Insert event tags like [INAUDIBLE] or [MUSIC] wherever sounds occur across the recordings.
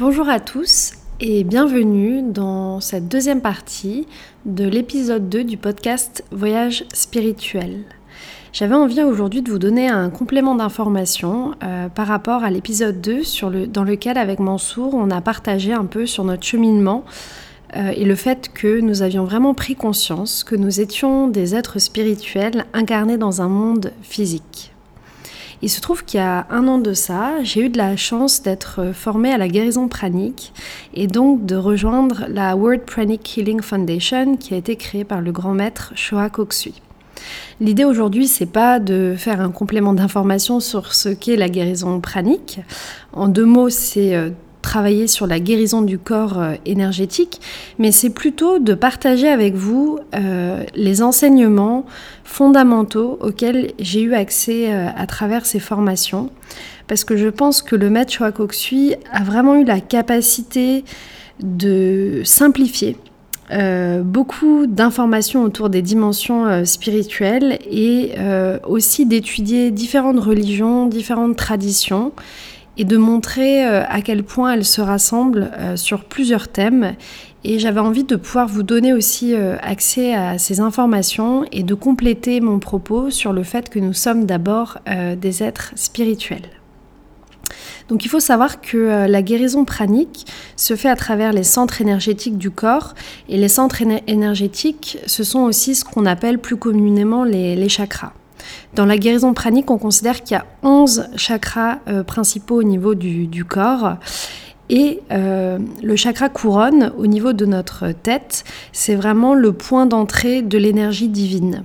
Bonjour à tous et bienvenue dans cette deuxième partie de l'épisode 2 du podcast Voyage spirituel. J'avais envie aujourd'hui de vous donner un complément d'information euh, par rapport à l'épisode 2 sur le, dans lequel avec Mansour on a partagé un peu sur notre cheminement euh, et le fait que nous avions vraiment pris conscience que nous étions des êtres spirituels incarnés dans un monde physique. Il se trouve qu'il y a un an de ça, j'ai eu de la chance d'être formée à la guérison pranique et donc de rejoindre la World Pranic Healing Foundation qui a été créée par le grand maître Shoa Koksui. L'idée aujourd'hui, c'est pas de faire un complément d'information sur ce qu'est la guérison pranique. En deux mots, c'est euh, travailler sur la guérison du corps euh, énergétique, mais c'est plutôt de partager avec vous euh, les enseignements fondamentaux auxquels j'ai eu accès euh, à travers ces formations, parce que je pense que le maître Choakoksui a vraiment eu la capacité de simplifier beaucoup d'informations autour des dimensions spirituelles et aussi d'étudier différentes religions, différentes traditions et de montrer euh, à quel point elles se rassemblent euh, sur plusieurs thèmes. Et j'avais envie de pouvoir vous donner aussi euh, accès à ces informations et de compléter mon propos sur le fait que nous sommes d'abord des êtres spirituels. Donc il faut savoir que la guérison pranique se fait à travers les centres énergétiques du corps et les centres énergétiques, ce sont aussi ce qu'on appelle plus communément les chakras. Dans la guérison pranique, on considère qu'il y a 11 chakras euh, principaux au niveau du, corps. Et euh, le chakra couronne, au niveau de notre tête, c'est vraiment le point d'entrée de l'énergie divine.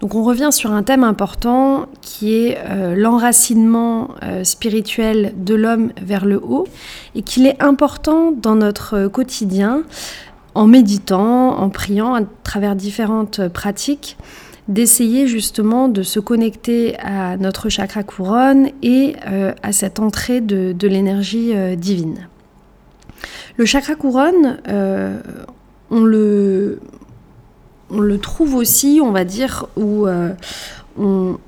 Donc on revient sur un thème important qui est euh, l'enracinement spirituel de l'homme vers le haut et qu'il est important dans notre quotidien en méditant, en priant à travers différentes pratiques d'essayer justement de se connecter à notre chakra couronne et euh, à cette entrée de, l'énergie euh, divine. Le chakra couronne, euh, on, le, trouve aussi, on va dire, où on,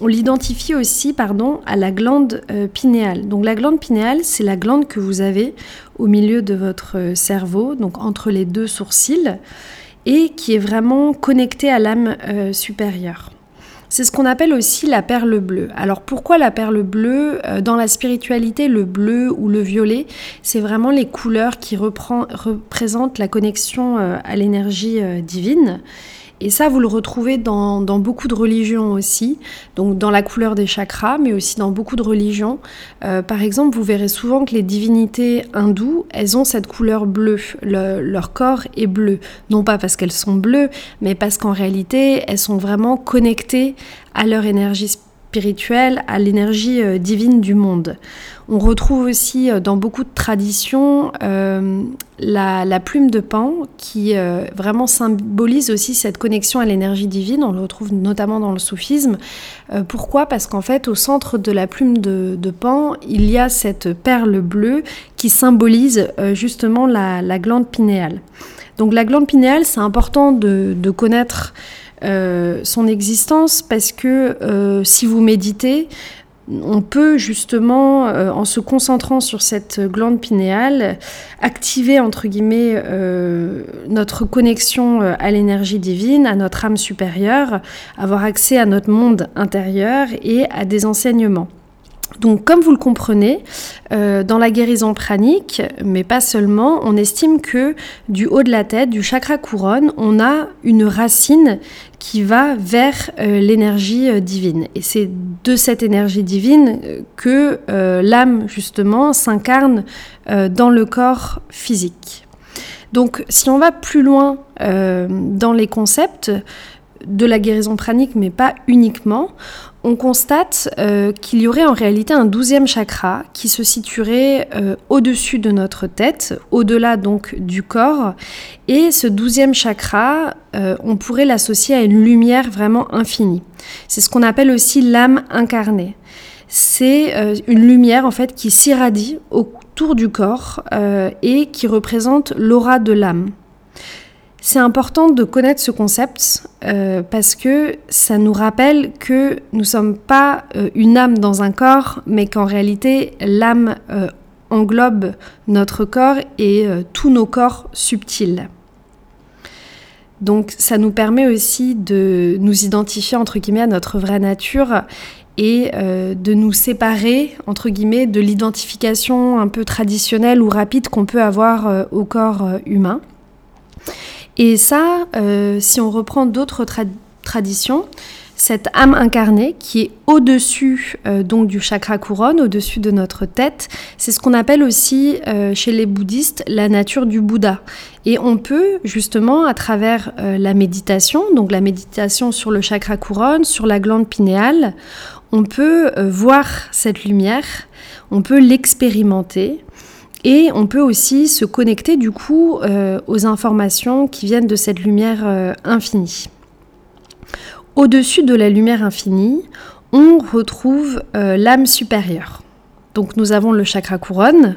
on l'identifie aussi pardon, à la glande pinéale. Donc la glande pinéale, c'est la glande que vous avez au milieu de votre cerveau, donc entre les deux sourcils et qui est vraiment connecté à l'âme euh, supérieure. C'est ce qu'on appelle aussi la perle bleue. Alors pourquoi la perle bleue? Euh, Dans la spiritualité, le bleu ou le violet, c'est vraiment les couleurs qui représentent la connexion euh, à l'énergie divine. Et ça, vous le retrouvez dans, beaucoup de religions aussi, donc dans la couleur des chakras, mais aussi dans beaucoup de religions. Euh, par exemple, vous verrez souvent que les divinités hindoues, elles ont cette couleur bleue. leur corps est bleu. Non pas parce qu'elles sont bleues, mais parce qu'en réalité, elles sont vraiment connectées à leur énergie spirituelle, à l'énergie euh, divine du monde. On retrouve aussi euh, dans beaucoup de traditions euh, la, plume de pan qui vraiment symbolise aussi cette connexion à l'énergie divine. On le retrouve notamment dans le soufisme. pourquoi? Parce qu'en fait, au centre de la plume de, pan, il y a cette perle bleue qui symbolise justement la, glande pinéale. Donc la glande pinéale, c'est important de, connaître son existence parce que si vous méditez, on peut justement, euh, en se concentrant sur cette glande pinéale, activer entre guillemets euh, notre connexion euh, à l'énergie divine, à notre âme supérieure, avoir accès à notre monde intérieur et à des enseignements. Donc, comme vous le comprenez, euh, dans la guérison pranique, mais pas seulement, on estime que du haut de la tête, du chakra couronne, on a une racine qui va vers euh, l'énergie euh, divine. Et c'est de cette énergie divine que l'âme, justement, s'incarne dans le corps physique. Donc, si on va plus loin dans les concepts, de la guérison pranique, mais pas uniquement, on constate euh, qu'il y aurait en réalité un douzième chakra qui se situerait euh, au-dessus de notre tête, au-delà donc du corps. Et ce douzième chakra, euh, on pourrait l'associer à une lumière vraiment infinie. C'est ce qu'on appelle aussi l'âme incarnée. C'est une lumière en fait qui s'irradie autour du corps et qui représente l'aura de l'âme. C'est important de connaître ce concept euh, parce que ça nous rappelle que nous ne sommes pas euh, une âme dans un corps, mais qu'en réalité l'âme euh, englobe notre corps et tous nos corps subtils. Donc ça nous permet aussi de nous identifier entre guillemets à notre vraie nature et de nous séparer entre guillemets de l'identification un peu traditionnelle ou rapide qu'on peut avoir au corps humain. Et ça, si on reprend d'autres traditions, cette âme incarnée qui est au-dessus euh, donc du chakra couronne, au-dessus de notre tête. C'est ce qu'on appelle aussi euh, chez les bouddhistes la nature du Bouddha. Et on peut justement à travers euh, la méditation, donc la méditation sur le chakra couronne, sur la glande pinéale, on peut voir cette lumière, on peut l'expérimenter. Et on peut aussi se connecter du coup aux informations qui viennent de cette lumière infinie. Au-dessus de la lumière infinie, on retrouve euh, l'âme supérieure. Donc nous avons le chakra couronne,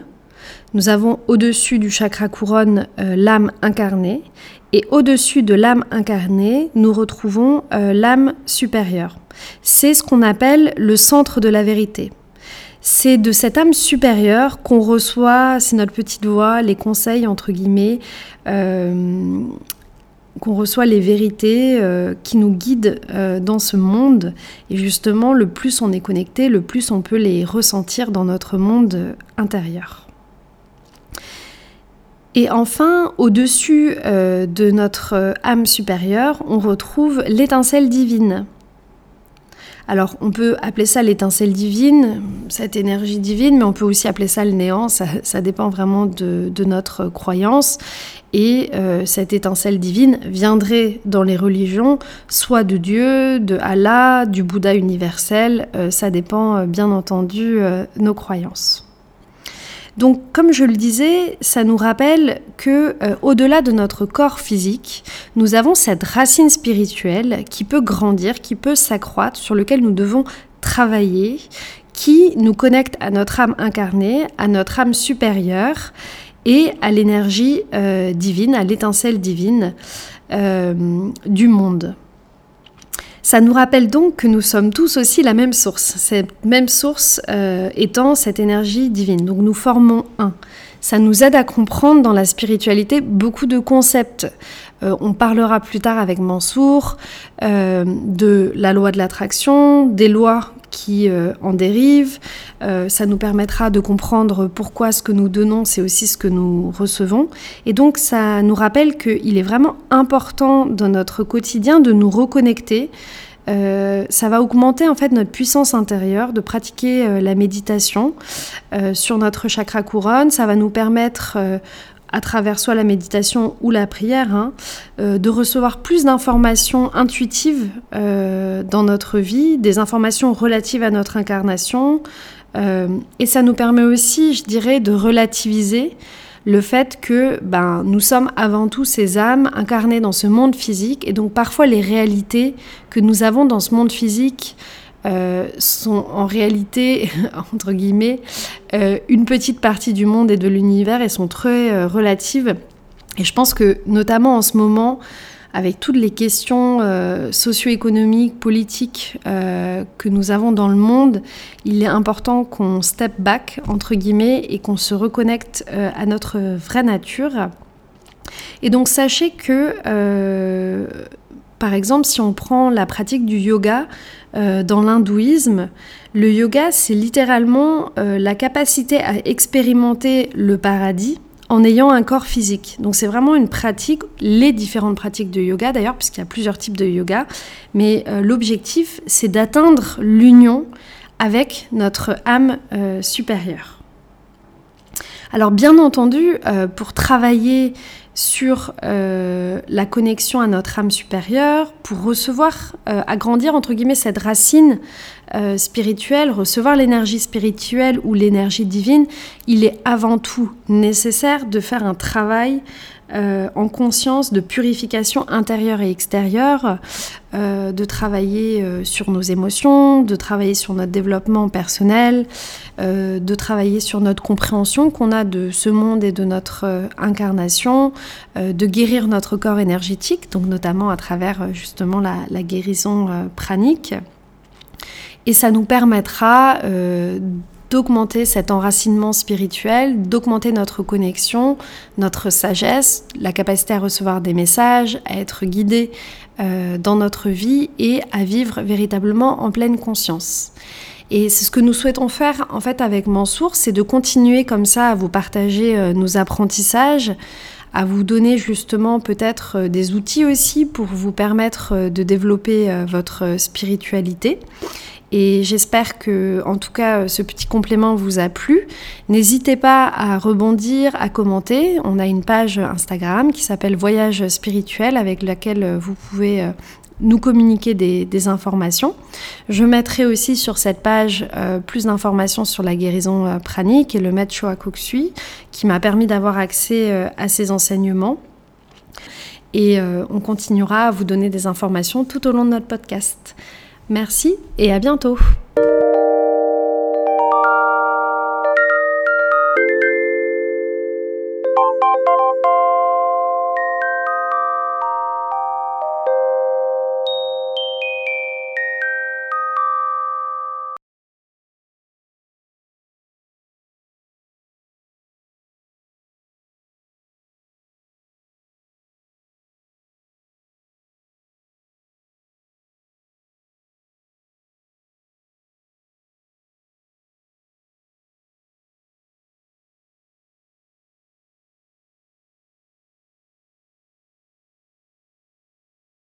nous avons au-dessus du chakra couronne euh, l'âme incarnée, et au-dessus de l'âme incarnée, nous retrouvons euh, l'âme supérieure. C'est ce qu'on appelle le centre de la vérité. C'est de cette âme supérieure qu'on reçoit, c'est notre petite voix, les conseils entre guillemets, qu'on reçoit les vérités euh, qui nous guident euh, dans ce monde. Et justement, le plus on est connecté, le plus on peut les ressentir dans notre monde intérieur. Et enfin, au-dessus euh, de notre âme supérieure, on retrouve l'étincelle divine. Alors on peut appeler ça l'étincelle divine, cette énergie divine, mais on peut aussi appeler ça le néant, ça, dépend vraiment de, notre croyance. Et euh, cette étincelle divine viendrait dans les religions soit de Dieu, de Allah, du Bouddha universel, euh, ça dépend euh, bien entendu nos croyances. Donc, comme je le disais, ça nous rappelle que, euh, au-delà de notre corps physique, nous avons cette racine spirituelle qui peut grandir, qui peut s'accroître, sur lequel nous devons travailler, qui nous connecte à notre âme incarnée, à notre âme supérieure et à l'énergie euh, divine, à l'étincelle divine euh, du monde. Ça nous rappelle donc que nous sommes tous aussi la même source, cette même source euh, étant cette énergie divine. Donc nous formons un. Ça nous aide à comprendre dans la spiritualité beaucoup de concepts. Euh, on parlera plus tard avec Mansour euh, de la loi de l'attraction, des lois qui en dérivent. ça nous permettra de comprendre pourquoi ce que nous donnons, c'est aussi ce que nous recevons. Et donc ça nous rappelle qu'il est vraiment important dans notre quotidien de nous reconnecter euh, ça va augmenter en fait notre puissance intérieure de pratiquer euh, la méditation euh, sur notre chakra couronne. Ça va nous permettre à travers soit la méditation ou la prière, hein, de recevoir plus d'informations intuitives dans notre vie, des informations relatives à notre incarnation. et ça nous permet aussi, je dirais, de relativiser le fait que ben, nous sommes avant tout ces âmes incarnées dans ce monde physique et donc parfois les réalités que nous avons dans ce monde physique euh, sont en réalité, [LAUGHS] entre guillemets, euh, une petite partie du monde et de l'univers et sont très euh, relatives. Et je pense que notamment en ce moment, avec toutes les questions euh, socio-économiques, politiques euh, que nous avons dans le monde, il est important qu'on step back, entre guillemets, et qu'on se reconnecte euh, à notre vraie nature. Et donc sachez que, par exemple, si on prend la pratique du yoga dans l'hindouisme, le yoga, c'est littéralement la capacité à expérimenter le paradis en ayant un corps physique. Donc c'est vraiment une pratique, les différentes pratiques de yoga d'ailleurs, puisqu'il y a plusieurs types de yoga, mais euh, l'objectif c'est d'atteindre l'union avec notre âme euh, supérieure. Alors bien entendu, euh, pour travailler sur la connexion à notre âme supérieure, pour recevoir, agrandir entre guillemets cette racine euh, spirituel, recevoir l'énergie spirituelle ou l'énergie divine, il est avant tout nécessaire de faire un travail euh, en conscience de purification intérieure et extérieure, euh, de travailler sur nos émotions, de travailler sur notre développement personnel, de travailler sur notre compréhension qu'on a de ce monde et de notre incarnation, de guérir notre corps énergétique, donc notamment à travers justement la, la guérison pranique. Et ça nous permettra euh, d'augmenter cet enracinement spirituel, d'augmenter notre connexion, notre sagesse, la capacité à recevoir des messages, à être guidé euh, dans notre vie et à vivre véritablement en pleine conscience. Et c'est ce que nous souhaitons faire en fait avec Mansour, c'est de continuer comme ça à vous partager euh, nos apprentissages, à vous donner justement peut-être euh, des outils aussi pour vous permettre de développer votre spiritualité. Et j'espère que, en tout cas, ce petit complément vous a plu. N'hésitez pas à rebondir, à commenter. On a une page Instagram qui s'appelle Voyage spirituel avec laquelle vous pouvez euh, nous communiquer des, informations. Je mettrai aussi sur cette page euh, plus d'informations sur la guérison euh, pranique et le maître Koksui qui m'a permis d'avoir accès à ces enseignements. Et on continuera à vous donner des informations tout au long de notre podcast. Merci et à bientôt